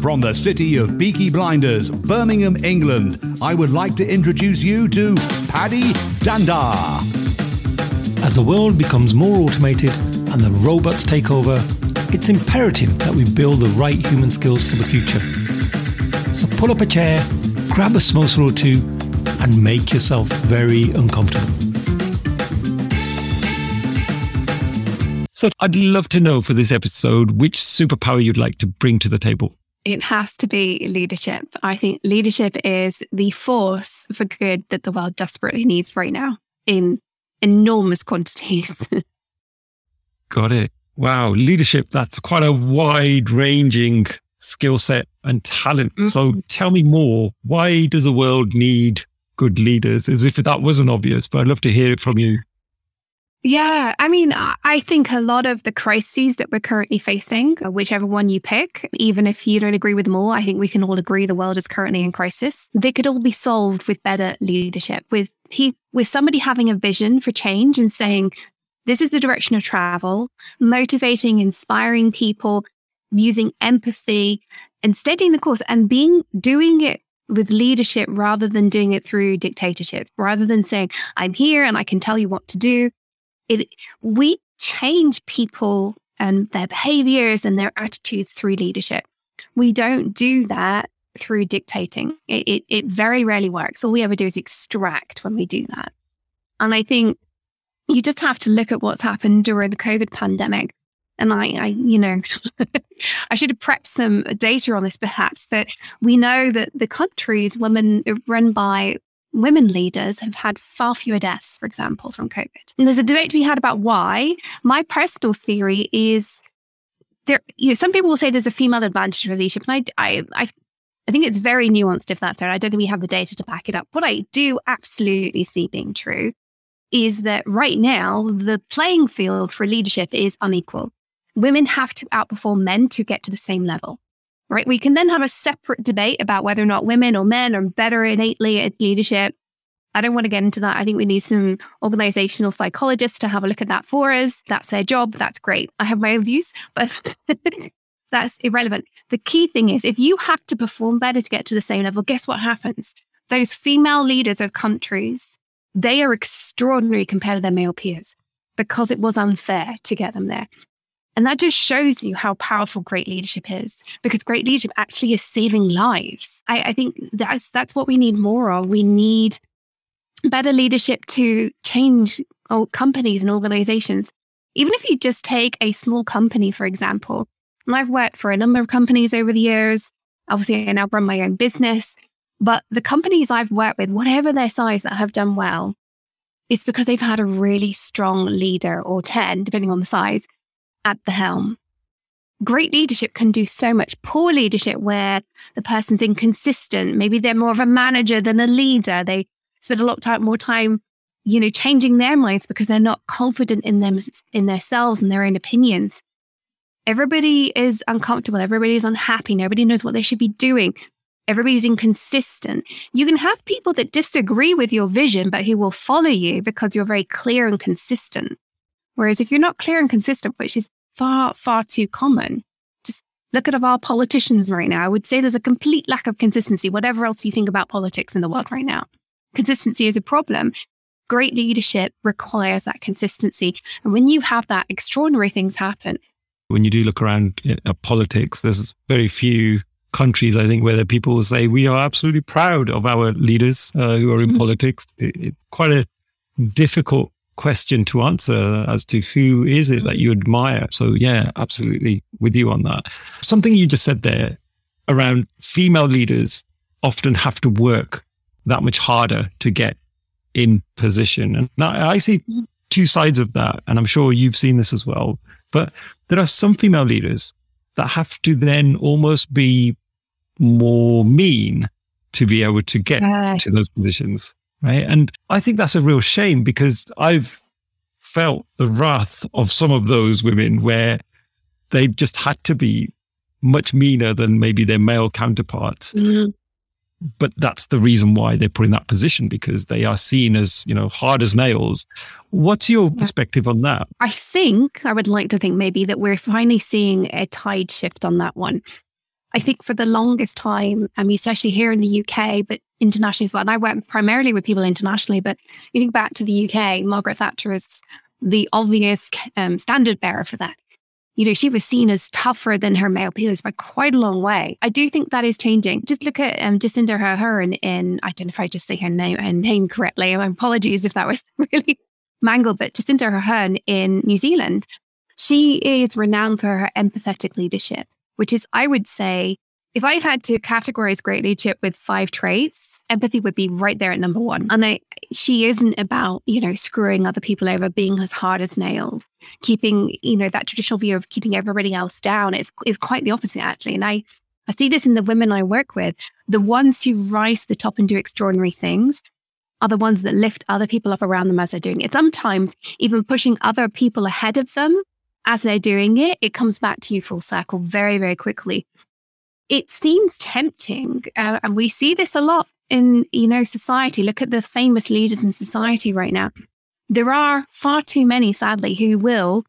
From the city of Peaky Blinders, Birmingham, England, I would like to introduce you to Paddy Dhanda. As the world becomes more automated and the robots take over, it's imperative that we build the right human skills for the future. So pull up a chair, grab a samosa or two, and make yourself very uncomfortable. So I'd love to know for this episode which superpower you'd like to bring to the table. It has to be leadership. I think leadership is the force for good that the world desperately needs right now in enormous quantities. Got it. Wow. Leadership, that's quite a wide ranging skill set and talent. Mm-hmm. So tell me more. Why does the world need good leaders? As if that wasn't obvious, but I'd love to hear it from you. Yeah, I mean, I think a lot of the crises that we're currently facing, uh, whichever one you pick, even if you don't agree with them all, I think we can all agree the world is currently in crisis. They could all be solved with better leadership, with he, with somebody having a vision for change and saying, this is the direction of travel, motivating, inspiring people, using empathy and steadying the course and being doing it with leadership rather than doing it through dictatorship, rather than saying, I'm here and I can tell you what to do. It, we change people and their behaviors and their attitudes through leadership. We don't do that through dictating. It, it, it very rarely works. All we ever do is extract when we do that. And I think you just have to look at what's happened during the COVID pandemic. And I, I you know, I should have prepped some data on this perhaps, but we know that the countries women run by women leaders have had far fewer deaths, for example, from COVID. And there's a debate to be had about why. My personal theory is there, you know, some people will say there's a female advantage for leadership. And I, I, I, I think it's very nuanced if that's there. I don't think we have the data to back it up. What I do absolutely see being true is that right now, the playing field for leadership is unequal. Women have to outperform men to get to the same level, right? We can then have a separate debate about whether or not women or men are better innately at leadership. I don't want to get into that. I think we need some organizational psychologists to have a look at that for us. That's their job. That's great. I have my own views, but that's irrelevant. The key thing is if you have to perform better to get to the same level, guess what happens? Those female leaders of countries they are extraordinary compared to their male peers because it was unfair to get them there. And that just shows you how powerful great leadership is, because great leadership actually is saving lives. I, I think that's that's what we need more of. We need better leadership to change companies and organizations. Even if you just take a small company, for example, and I've worked for a number of companies over the years. Obviously, I now run my own business. But the companies I've worked with, whatever their size that have done well, it's because they've had a really strong leader or 10, depending on the size, at the helm. Great leadership can do so much. Poor leadership, where the person's inconsistent, maybe they're more of a manager than a leader. They spend a lot time, more time, you know, changing their minds because they're not confident in them, in themselves and their own opinions. Everybody is uncomfortable. Everybody is unhappy. Nobody knows what they should be doing everybody's inconsistent. You can have people that disagree with your vision, but who will follow you because you're very clear and consistent. Whereas if you're not clear and consistent, which is far, far too common, just look at our politicians right now. I would say there's a complete lack of consistency, whatever else you think about politics in the world right now. Consistency is a problem. Great leadership requires that consistency. And when you have that, extraordinary things happen. When you do look around at politics, there's very few countries, I think, where the people will say, we are absolutely proud of our leaders uh, who are in mm-hmm. politics. It, it, quite a difficult question to answer as to who is it that you admire. So, yeah, absolutely with you on that. Something you just said there around female leaders often have to work that much harder to get in position. And now I see two sides of that, and I'm sure you've seen this as well. But there are some female leaders that have to then almost be more mean to be able to get to those positions. Right. And I think that's a real shame because I've felt the wrath of some of those women where they've just had to be much meaner than maybe their male counterparts. Mm-hmm. But that's the reason why they're put in that position because they are seen as, you know, hard as nails. What's your perspective on that? I think I would like to think maybe that we're finally seeing a tide shift on that one I think for the longest time, I mean, especially here in the UK, but internationally as well. And I work primarily with people internationally, but you think back to the UK, Margaret Thatcher is the obvious um, standard bearer for that. You know, she was seen as tougher than her male peers by quite a long way. I do think that is changing. Just look at um, Jacinda Ardern in, I don't know if I just say her name, her name correctly. My apologies if that was really mangled, but Jacinda Ardern in New Zealand, she is renowned for her empathetic leadership, which is, I would say, if I had to categorize great leadership with five traits, empathy would be right there at number one. And I, she isn't about, you know, screwing other people over, being as hard as nails, keeping, you know, that traditional view of keeping everybody else down. It's, is quite the opposite, actually. And I, I see this in the women I work with. The ones who rise to the top and do extraordinary things are the ones that lift other people up around them as they're doing it. Sometimes even pushing other people ahead of them as they're doing it, it comes back to you full circle very, very quickly. It seems tempting, uh, and we see this a lot in you know society. Look at the famous leaders in society right now. There are far too many sadly who will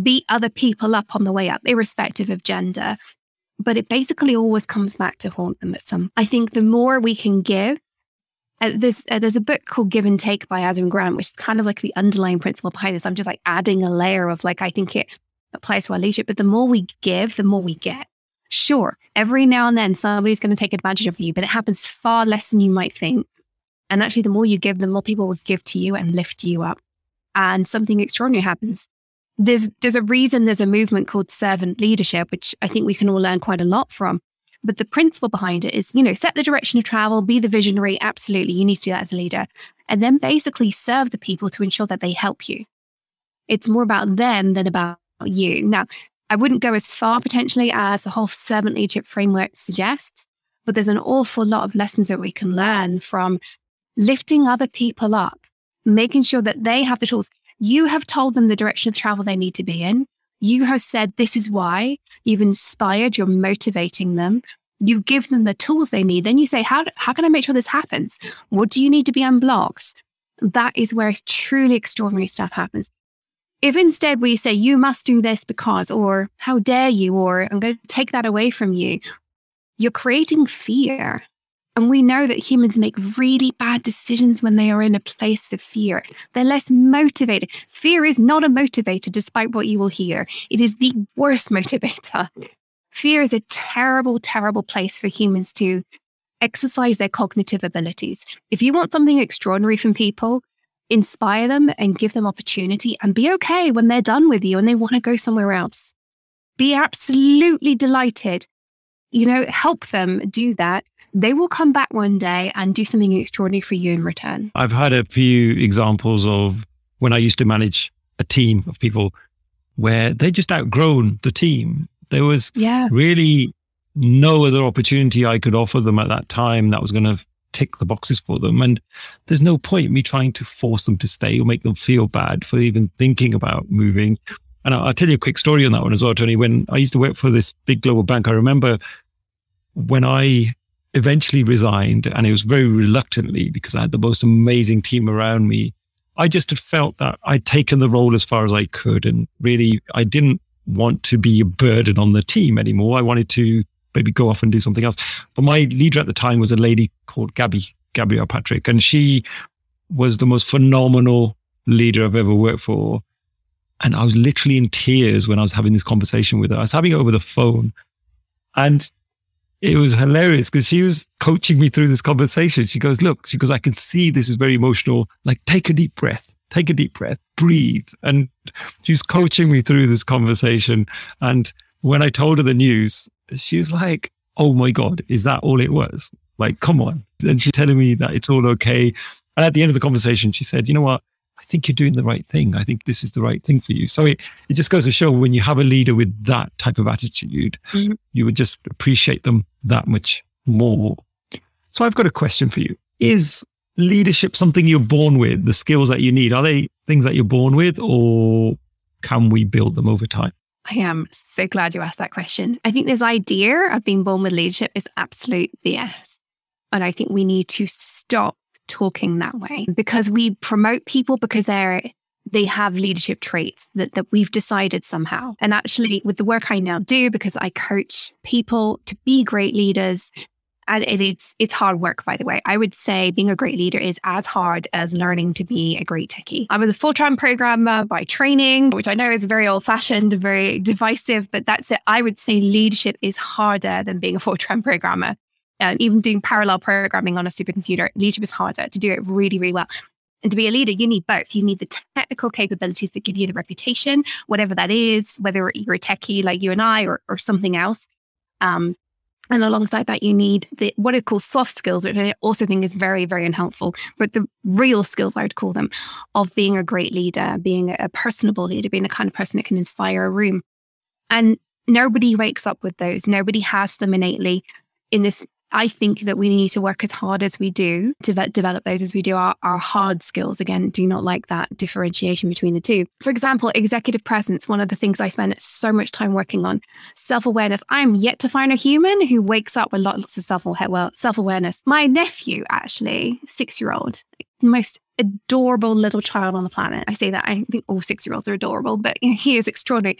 beat other people up on the way up irrespective of gender. But it basically always comes back to haunt them at some i think the more we can give uh, there's uh, there's a book called Give and Take by Adam Grant, which is kind of like the underlying principle behind this. I'm just like adding a layer of like I think it applies to our leadership. But the more we give, the more we get. Sure, every now and then somebody's going to take advantage of you, but it happens far less than you might think. And actually, the more you give, the more people will give to you and lift you up. And something extraordinary happens. There's there's a reason there's a movement called servant leadership, which I think we can all learn quite a lot from. But the principle behind it is, you know, set the direction of travel, be the visionary. Absolutely. You need to do that as a leader. And then basically serve the people to ensure that they help you. It's more about them than about you. Now, I wouldn't go as far potentially as the whole servant leadership framework suggests, but there's an awful lot of lessons that we can learn from lifting other people up, making sure that they have the tools. You have told them the direction of travel they need to be in. You have said this is why. You've inspired, you're motivating them. You give them the tools they need. Then you say, how, how can I make sure this happens? What do you need to be unblocked? That is where truly extraordinary stuff happens. If instead we say, you must do this because, or how dare you, or I'm going to take that away from you, you're creating fear. And we know that humans make really bad decisions when they are in a place of fear. They're less motivated. Fear is not a motivator, despite what you will hear. It is the worst motivator. Fear is a terrible, terrible place for humans to exercise their cognitive abilities. If you want something extraordinary from people, inspire them and give them opportunity and be okay when they're done with you and they want to go somewhere else. Be absolutely delighted. You know, help them do that. They will come back one day and do something extraordinary for you in return. I've had a few examples of when I used to manage a team of people where they just outgrown the team. There was yeah. really no other opportunity I could offer them at that time that was going to tick the boxes for them. And there's no point me trying to force them to stay or make them feel bad for even thinking about moving. And I'll, I'll tell you a quick story on that one as well, Toni. When I used to work for this big global bank, I remember when I eventually resigned, and it was very reluctantly because I had the most amazing team around me. I just had felt that I'd taken the role as far as I could. And really, I didn't want to be a burden on the team anymore. I wanted to maybe go off and do something else. But my leader at the time was a lady called Gabby, Gabrielle Patrick, and she was the most phenomenal leader I've ever worked for. And I was literally in tears when I was having this conversation with her. I was having it over the phone. And it was hilarious because she was coaching me through this conversation. She goes, Look, she goes, I can see this is very emotional. Like, take a deep breath, take a deep breath, breathe. And she's coaching me through this conversation. And when I told her the news, she was like, Oh my God, is that all it was? Like, come on. And she's telling me that it's all okay. And at the end of the conversation, she said, You know what? I think you're doing the right thing. I think this is the right thing for you. So it, it just goes to show when you have a leader with that type of attitude, mm-hmm. you would just appreciate them that much more. So I've got a question for you. Is leadership something you're born with? The skills that you need, are they things that you're born with or can we build them over time? I am so glad you asked that question. I think this idea of being born with leadership is absolute BS. And I think we need to stop talking that way because we promote people because they're they have leadership traits that, that we've decided somehow. And actually, with the work I now do, because I coach people to be great leaders, and it's it's hard work, by the way. I would say being a great leader is as hard as learning to be a great techie. I was a full time programmer by training, which I know is very old fashioned, very divisive, but that's it. I would say leadership is harder than being a full time programmer. And even doing parallel programming on a supercomputer, leadership is harder to do it really, really well. And to be a leader, you need both. You need the technical capabilities that give you the reputation, whatever that is, whether you're a techie like you and I or, or something else. Um, and alongside that, you need the what are called soft skills, which I also think is very, very unhelpful. But the real skills, I would call them, of being a great leader, being a personable leader, being the kind of person that can inspire a room. And nobody wakes up with those. Nobody has them innately in this I think that we need to work as hard as we do to develop those as we do our, our hard skills. Again, do not like that differentiation between the two. For example, executive presence, one of the things I spend so much time working on, self awareness. I am yet to find a human who wakes up with lots of self well, self awareness. My nephew, actually, six year old, most adorable little child on the planet. I say that I think all six year olds are adorable, but he is extraordinary.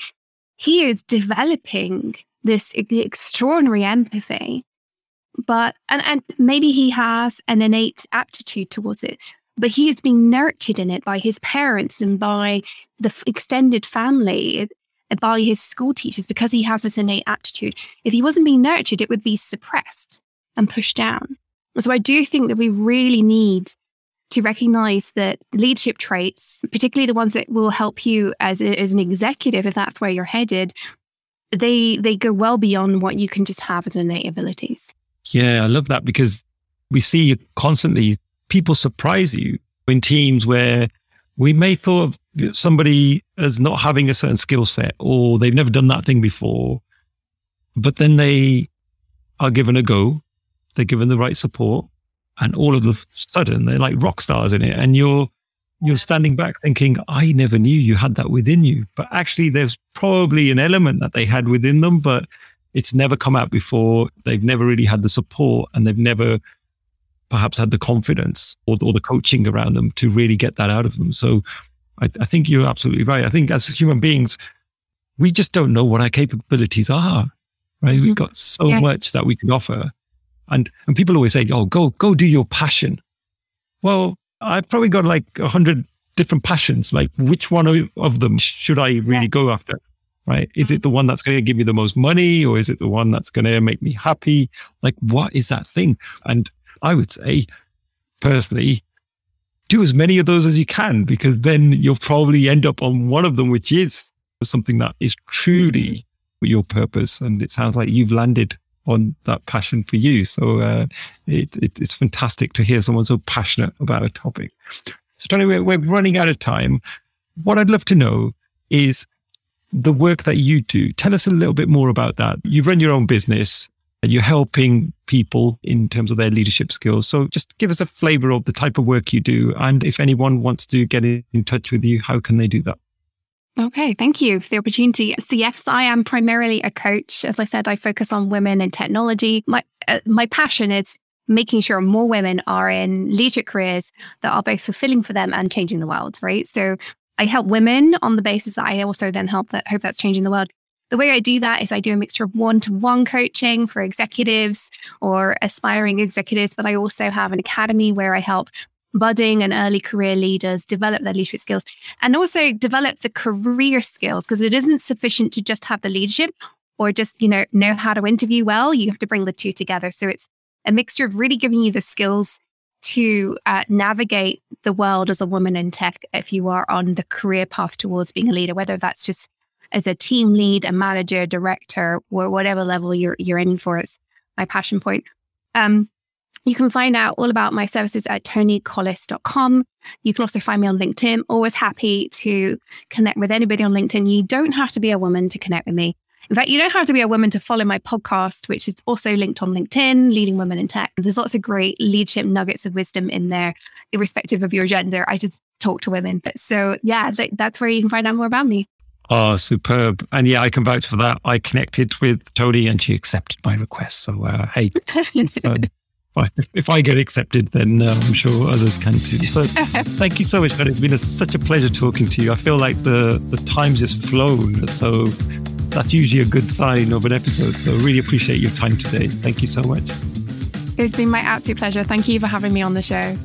He is developing this extraordinary empathy but and and maybe he has an innate aptitude towards it but he is being nurtured in it by his parents and by the extended family eh, by his school teachers because he has this innate aptitude. If he wasn't being nurtured it would be suppressed and pushed down. So i do think that we really need to recognize that leadership traits particularly the ones that will help you as, as an executive if that's where you're headed they they go well beyond what you can just have as innate abilities yeah, I love that because we see constantly. People surprise you in teams where we may thought of somebody as not having a certain skill set or they've never done that thing before, but then they are given a go, they're given the right support, and all of a sudden they're like rock stars in it, and you're you're standing back thinking, I never knew you had that within you. But actually, there's probably an element that they had within them, but it's never come out before. They've never really had the support and they've never perhaps had the confidence or, or the coaching around them to really get that out of them. So I, I think you're absolutely right. I think as human beings, we just don't know what our capabilities are, right? Mm-hmm. We've got so yeah. much that we can offer. And, and people always say, oh, go, go do your passion. Well, I've probably got like a hundred different passions. Like which one of them should I really yeah. go after? Right? Is it the one that's going to give me the most money or is it the one that's going to make me happy? Like, what is that thing? And I would say, personally, do as many of those as you can because then you'll probably end up on one of them, which is something that is truly your purpose. And it sounds like you've landed on that passion for you. So uh, it, it, it's fantastic to hear someone so passionate about a topic. So, Toni, we're, we're running out of time. What I'd love to know is the work that you do. Tell us a little bit more about that. You've run your own business and you're helping people in terms of their leadership skills. So just give us a flavor of the type of work you do. And if anyone wants to get in touch with you, how can they do that? Okay, thank you for the opportunity. So yes, I am primarily a coach. As I said, I focus on women and technology. My uh, my passion is making sure more women are in leadership careers that are both fulfilling for them and changing the world, right? So I help women on the basis that I also then help that hope that's changing the world. The way I do that is I do a mixture of one to one coaching for executives or aspiring executives, but I also have an academy where I help budding and early career leaders develop their leadership skills and also develop the career skills because it isn't sufficient to just have the leadership or just, you know, know how to interview well. You have to bring the two together. So it's a mixture of really giving you the skills to uh, navigate the world as a woman in tech if you are on the career path towards being a leader, whether that's just as a team lead, a manager, director, or whatever level you're you're aiming for. It's my passion point. Um, you can find out all about my services at tonicollis.com. You can also find me on LinkedIn. Always happy to connect with anybody on LinkedIn. You don't have to be a woman to connect with me. In fact, you don't have to be a woman to follow my podcast, which is also linked on LinkedIn, Leading Women in Tech. There's lots of great leadership nuggets of wisdom in there, irrespective of your gender. I just talk to women. So, yeah, that's where you can find out more about me. Oh, superb. And yeah, I can vouch for that. I connected with Toni and she accepted my request. So, uh, hey, if I get accepted, then uh, I'm sure others can too. So thank you so much, Ben. It's been a, such a pleasure talking to you. I feel like the, the time's just flown. So that's usually a good sign of an episode. So really appreciate your time today. Thank you so much. It's been my absolute pleasure. Thank you for having me on the show.